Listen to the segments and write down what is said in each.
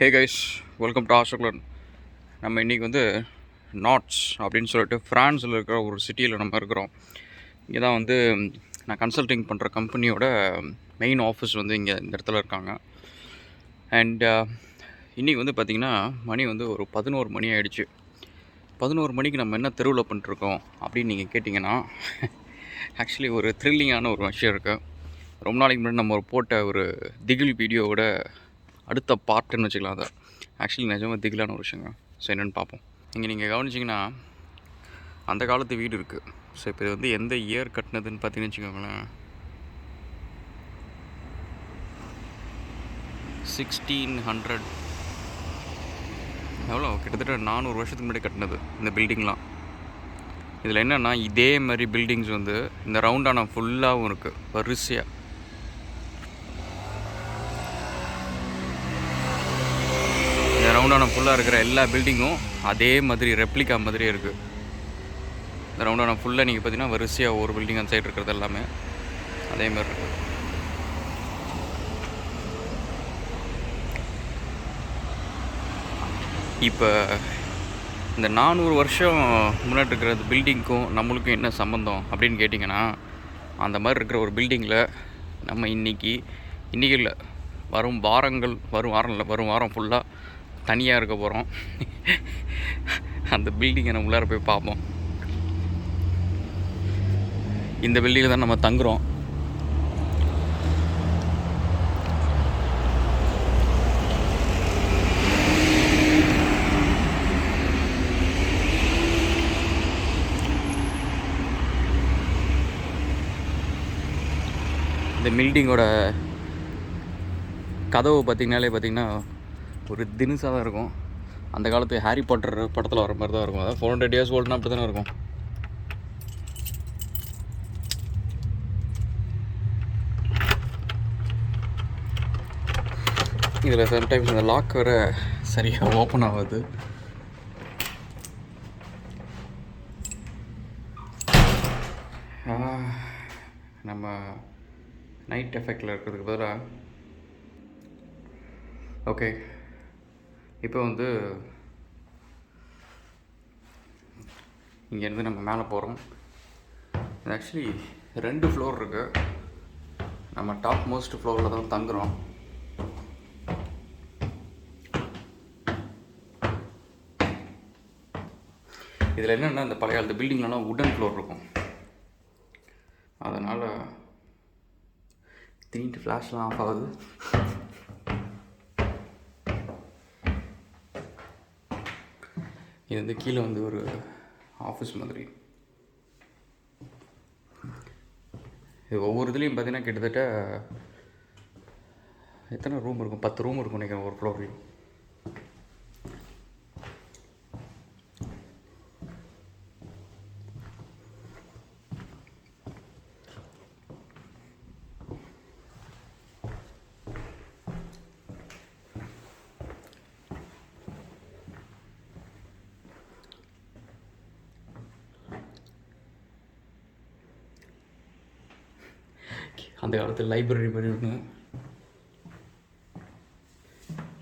Hey guys welcome to ஆஷோக்லன் நம்ம இன்றைக்கி வந்து நாட்ஸ் அப்படின்னு சொல்லிட்டு ஃப்ரான்ஸில் இருக்கிற ஒரு சிட்டியில் நம்ம இருக்கிறோம். இங்கே தான் வந்து நான் கன்சல்டிங் பண்ணுற கம்பெனியோட மெயின் ஆஃபீஸ் வந்து இங்கே இந்த இடத்துல இருக்காங்க. அண்ட் uh, இன்றைக்கி வந்து பார்த்திங்கன்னா மணி வந்து ஒரு பதினோரு மணி ஆகிடுச்சு பதினோரு மணிக்கு நம்ம என்ன தெருவில் பண்ணிட்டுருக்கோம் அப்படின்னு நீங்கள் கேட்டிங்கன்னா ஆக்சுவலி ஒரு த்ரில்லிங்கான ஒரு விஷயம் இருக்குது ரொம்ப நாளைக்கு முன்னாடி நம்ம ஒரு போட்ட ஒரு திகில் வீடியோவோட அடுத்த பார்ட்டுன்னு வச்சுக்கலாம் அதை. ஆக்சுவலி நிஜமாக திகிலான ஒரு விஷயங்க ஸோ என்னென்னு பார்ப்போம். இங்கே நீங்கள் கவனிச்சிங்கன்னா அந்த காலத்து வீடு இருக்குது ஸோ இப்போ இது வந்து எந்த இயர் கட்டினதுன்னு பார்த்தீங்கன்னு வச்சுக்கோங்களேன். சிக்ஸ்டீன் ஹண்ட்ரட் எவ்வளோ கிட்டத்தட்ட நானூறு வருஷத்துக்கு முன்னாடி கட்டினது இந்த பில்டிங்லாம் இதில் என்னென்னா இதே மாதிரி பில்டிங்ஸ் வந்து இந்த ரவுண்டான ஃபுல்லாகவும் இருக்குது வரிசையாக இந்த ரவுண்டான ஃபுல்லாக இருக்கிற எல்லா பில்டிங்கும் அதே மாதிரி ரெப்ளிகா மாதிரி இருக்குது இந்த ரவுண்டான ஃபுல்லாக நீங்கள் பார்த்தீங்கன்னா வரிசையாக ஒரு பில்டிங் அந்த சைடு இருக்கிறது எல்லாமே அதே மாதிரி இருக்குது இப்போ இந்த நானூறு வருஷம் முன்னாடி இருக்கிற பில்டிங்க்கும் நம்மளுக்கும் என்ன சம்மந்தம் அப்படின்னு கேட்டிங்கன்னா அந்த மாதிரி இருக்கிற ஒரு பில்டிங்கில் நம்ம இன்றைக்கி இன்றைக்கி இல்லை வரும் வாரங்கள் வரும் வாரம் இல்லை வரும் வாரம் ஃபுல்லாக தனியாக இருக்க போகிறோம் அந்த பில்டிங்கை நம்ம உள்ளார போய் பார்ப்போம். இந்த பில்டிங்கில் தான் நம்ம தங்குறோம். இந்த பில்டிங்கோட கதவு பார்த்திங்கனாலே பார்த்திங்கன்னா ஒரு தினுசாக தான் இருக்கும். அந்த காலத்து ஹாரி பாட்டர் படத்தில் வர மாதிரி தான் இருக்கும். அதாவது ஃபோர் ஹண்ட்ரட் இயர்ஸ் ஓல்டுனா அப்படி தானே இருக்கும். இதில் சம்டைம்ஸ் இந்த லாக் வர சரியாக ஓப்பன் ஆகாது. நம்ம நைட் எஃபெக்டில் இருக்கிறதுக்கு பதிலாக ஓகே இப்போ வந்து இங்கேருந்து நம்ம மேலே போகிறோம். ஆக்சுவலி ரெண்டு ஃப்ளோர் இருக்குது நம்ம டாப் மோஸ்ட் ஃப்ளோரில் தான் தங்குறோம். இதில் என்னென்னா இந்த பழைய காலத்து பில்டிங்லலாம் உடன் ஃப்ளோர் இருக்கும். அதனால் திடீர்னு ஃப்ளாஷ்லாம் ஆஃப் ஆகுது. இது வந்து கீழே வந்து ஒரு ஆஃபீஸ் மாதிரி. இது ஒவ்வொரு இதுலேயும் பார்த்தீங்கன்னா கிட்டத்தட்ட எத்தனை ரூம் இருக்கும்? பத்து ரூம் இருக்கும் நினைக்கிறேன் ஒரு ஃப்ளோர்லேயும் அந்த காலத்தில் லைப்ரரி மாதிரி ஒன்று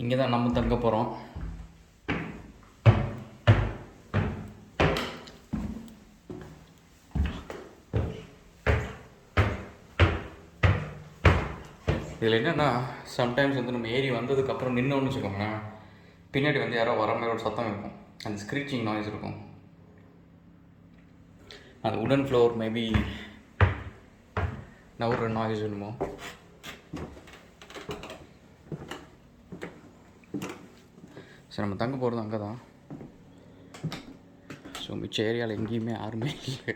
இங்கே தான் நம்ம தங்க போகிறோம் இதில் என்னென்னா சம்டைம்ஸ் வந்து நம்ம ஏறி வந்ததுக்கப்புறம் நின்னோன்னு வச்சுக்கோங்களேன் பின்னாடி வந்து யாரோ வர மாதிரி ஒரு சத்தம் இருக்கும். அந்த ஸ்க்ரீச்சிங் நாய்ஸ் இருக்கும். அது உடன் ஃப்ளோர் மேபி நவுற நாய்ஸ் வேணுமோ சரி நம்ம தங்க போகிறது அங்கே தான் ஸோ மிச்ச ஏரியாவில் எங்கேயுமே யாருமே இல்லை.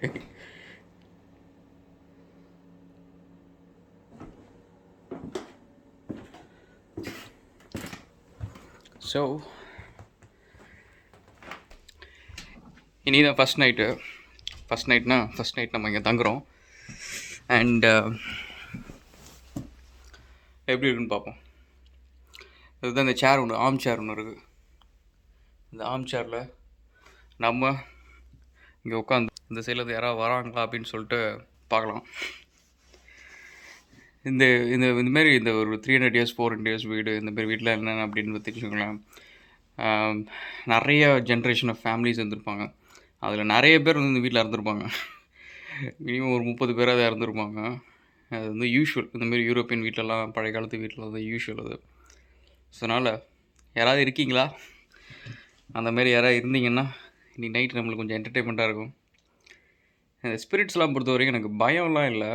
ஸோ இனி தான் ஃபஸ்ட் நைட்டு ஃபஸ்ட் நைட்னா ஃபஸ்ட் நைட் நம்ம இங்கே தங்குறோம். அண்ட் uh, எப்படி இருக்குன்னு பார்ப்போம். இதுதான் இந்த சேர் ஒன்று ஆம் சேர் ஒன்று இருக்குது இந்த ஆம் சேரில் நம்ம இங்கே உட்காந்து இந்த சைடில் யாராவது வராங்களா அப்படின்னு சொல்லிட்டு பார்க்கலாம். இந்த இந்த இந்தமாரி இந்த ஒரு three hundred years four hundred years வீடு இந்தமாரி வீட்டில் என்னென்ன அப்படின்னு தெரிஞ்சுக்கோங்களேன் நிறைய ஜென்ரேஷன் ஆஃப் ஃபேமிலிஸ் இருந்திருப்பாங்க. அதில் நிறைய பேர் வந்து இந்த வீட்டில் இறந்துருப்பாங்க மினிமம் ஒரு முப்பது பேராக இறந்துருப்பாங்க. அது வந்து யூஷுவல் இந்தமாரி யூரோப்பியன் வீட்டிலலாம் பழைய காலத்து வீட்டில் வந்து யூஷுவல் அது. ஸோ அதனால் யாராவது இருக்கீங்களா? அந்தமாரி யாராவது இருந்தீங்கன்னா இன்னைக்கு நைட் நம்மளுக்கு கொஞ்சம் என்டர்டெயின்மெண்ட்டாக இருக்கும். இந்த ஸ்பிரிட்ஸ்லாம் பொறுத்த வரைக்கும் எனக்கு பயம்லாம் இல்லை.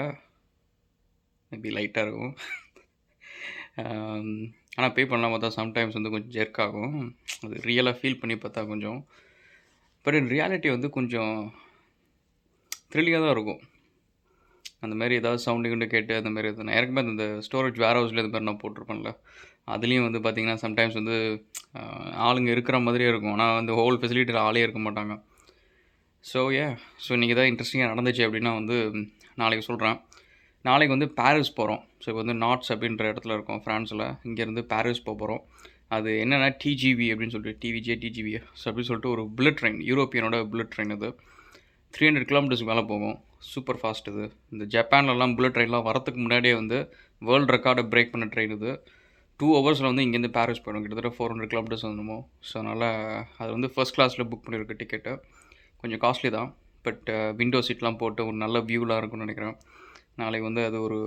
மேபி லைட்டாக இருக்கும். ஆனால் பே பண்ணலாம் பார்த்தா சம்டைம்ஸ் வந்து கொஞ்சம் ஜெர்க் ஆகும். அது ரியலாக ஃபீல் பண்ணி பார்த்தா கொஞ்சம். பட் ரியாலிட்டி வந்து கொஞ்சம் த்ரில்லியாக தான் இருக்கும். அந்த மாதிரி ஏதாவது சவுண்டு கிண்டு கேட்டு அந்த மாதிரி நான் ஏற்கனவே அந்த ஸ்டோரேஜ் வேர் ஹவுஸில் இது மாதிரி நான் போட்டிருப்பேன்ல. அதுலேயும் வந்து பார்த்திங்கன்னா சம்டைம்ஸ் வந்து ஆளுங்க இருக்கிற மாதிரியே இருக்கும். ஆனால் வந்து ஹோல் ஃபெசிலிட்டியில் ஆளே இருக்க மாட்டாங்க. ஸோ ஏ ஸோ இன்றைக்கி தான் இன்ட்ரெஸ்டிங்காக நடந்துச்சு அப்படின்னா வந்து நாளைக்கு சொல்கிறேன் நாளைக்கு வந்து பாரிஸ் போகிறோம் ஸோ இப்போ வந்து நாட்ஸ் அப்படின்ற இடத்துல இருக்கோம் ஃப்ரான்ஸில் இங்கேருந்து பாரிஸ் போக போகிறோம் அது என்னென்னா டிஜிவி அப்படின்னு சொல்லிட்டு டிவிஜே டிஜிவி ஸோ அப்படின்னு சொல்லிட்டு ஒரு புல்லட் ட்ரெயின் யூரோப்பியனோட புல்லட் ட்ரெயின் அது த்ரீ ஹண்ட்ரட் கிலோமீட்டர்ஸ்க்கு மேலே போகும். சூப்பர் ஃபாஸ்ட் இது. இந்த ஜப்பான்லலாம் புல்லட் ட்ரெயின்லாம் வரத்துக்கு முன்னாடியே வந்து வேர்ல்டு ரெக்கார்டை பிரேக் பண்ண ட்ரெயின் இது. டூ ஹவர்ஸில் வந்து இங்கேருந்து பாரிஸ் போயிடும். கிட்டத்தட்ட ஃபோர் ஹண்ட்ரட் கிலோமீட்டர்ஸ் வந்துமோ ஸோ அதனால் அது வந்து ஃபஸ்ட் கிளாஸில் புக் பண்ணியிருக்கு டிக்கெட்டு கொஞ்சம் காஸ்ட்லி தான். பட் விண்டோ சீட்லாம் போட்டு ஒரு நல்ல வியூலாம் இருக்கும்னு நினைக்கிறேன். நாளைக்கு வந்து அது ஒரு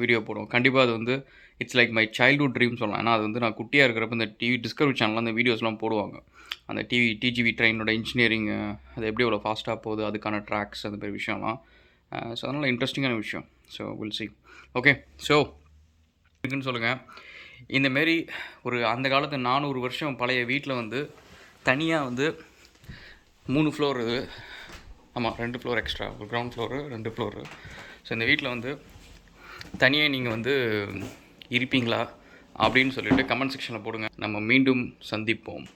வீடியோ போடுவோம். கண்டிப்பாக அது வந்து it's like my childhood dream சொல்லலாம். ஏன்னா அது வந்து நான் குட்டியாக இருக்கிறப்ப இந்த டிவி டிஸ்கவரி சேனலில் அந்த வீடியோஸ்லாம் போடுவாங்க. அந்த டிவி டிஜிவி ட்ரெயினோட இன்ஜினியரிங் அது எப்படி அவ்வளோ ஃபாஸ்ட்டாக போகுது அதுக்கான ட்ராக்ஸ் அந்த மாதிரி விஷயம்லாம். ஸோ அதனால் இன்ட்ரெஸ்டிங்கான விஷயம். So we'll see okay so இருக்குன்னு சொல்லுங்கள் இந்தமாரி ஒரு அந்த காலத்து நானூறு வருஷம் பழைய வீட்டில் வந்து தனியாக வந்து மூணு ஃப்ளோர் இது. ஆமாம் ரெண்டு ஃப்ளோர் எக்ஸ்ட்ரா ஒரு கிரவுண்ட் ஃப்ளோரு ரெண்டு ஃப்ளோரு ஸோ இந்த வீட்டில் வந்து தனியாக நீங்கள் வந்து இருப்பீங்களா அப்படின்னு சொல்லிட்டு கமெண்ட் செக்ஷனில் போடுங்க. நம்ம மீண்டும் சந்திப்போம்.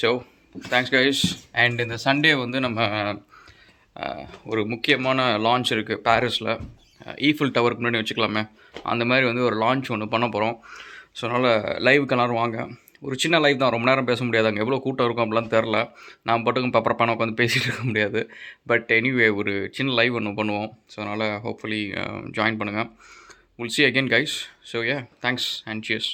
ஸோ தேங்க்ஸ் கைஸ் அண்ட் இந்த சண்டே வந்து நம்ம ஒரு முக்கியமான லான்ச் இருக்குது பாரிஸில் ஈஃபில் டவருக்கு முன்னாடி வச்சுக்கலாமே. அந்த மாதிரி வந்து ஒரு லான்ச் ஒன்று பண்ண போகிறோம் ஸோ அதனால் லைவுக்கு எல்லோரும் வாங்க. ஒரு சின்ன லைஃப் தான். ரொம்ப நேரம் பேச முடியாது அங்கே எவ்வளோ கூட்டம் இருக்கும் அப்படிலாம் தெரில. நான் பாட்டுக்கும் பப்பரப்பான உட்காந்து பேசிகிட்டு இருக்க முடியாது. பட் எனிவே ஒரு சின்ன லைவ் ஒன்று பண்ணுவோம். ஸோ அதனால் ஹோப்ஃபுல்லி ஜாயின் பண்ணுங்கள் we'll see again guys so uh thanks and cheers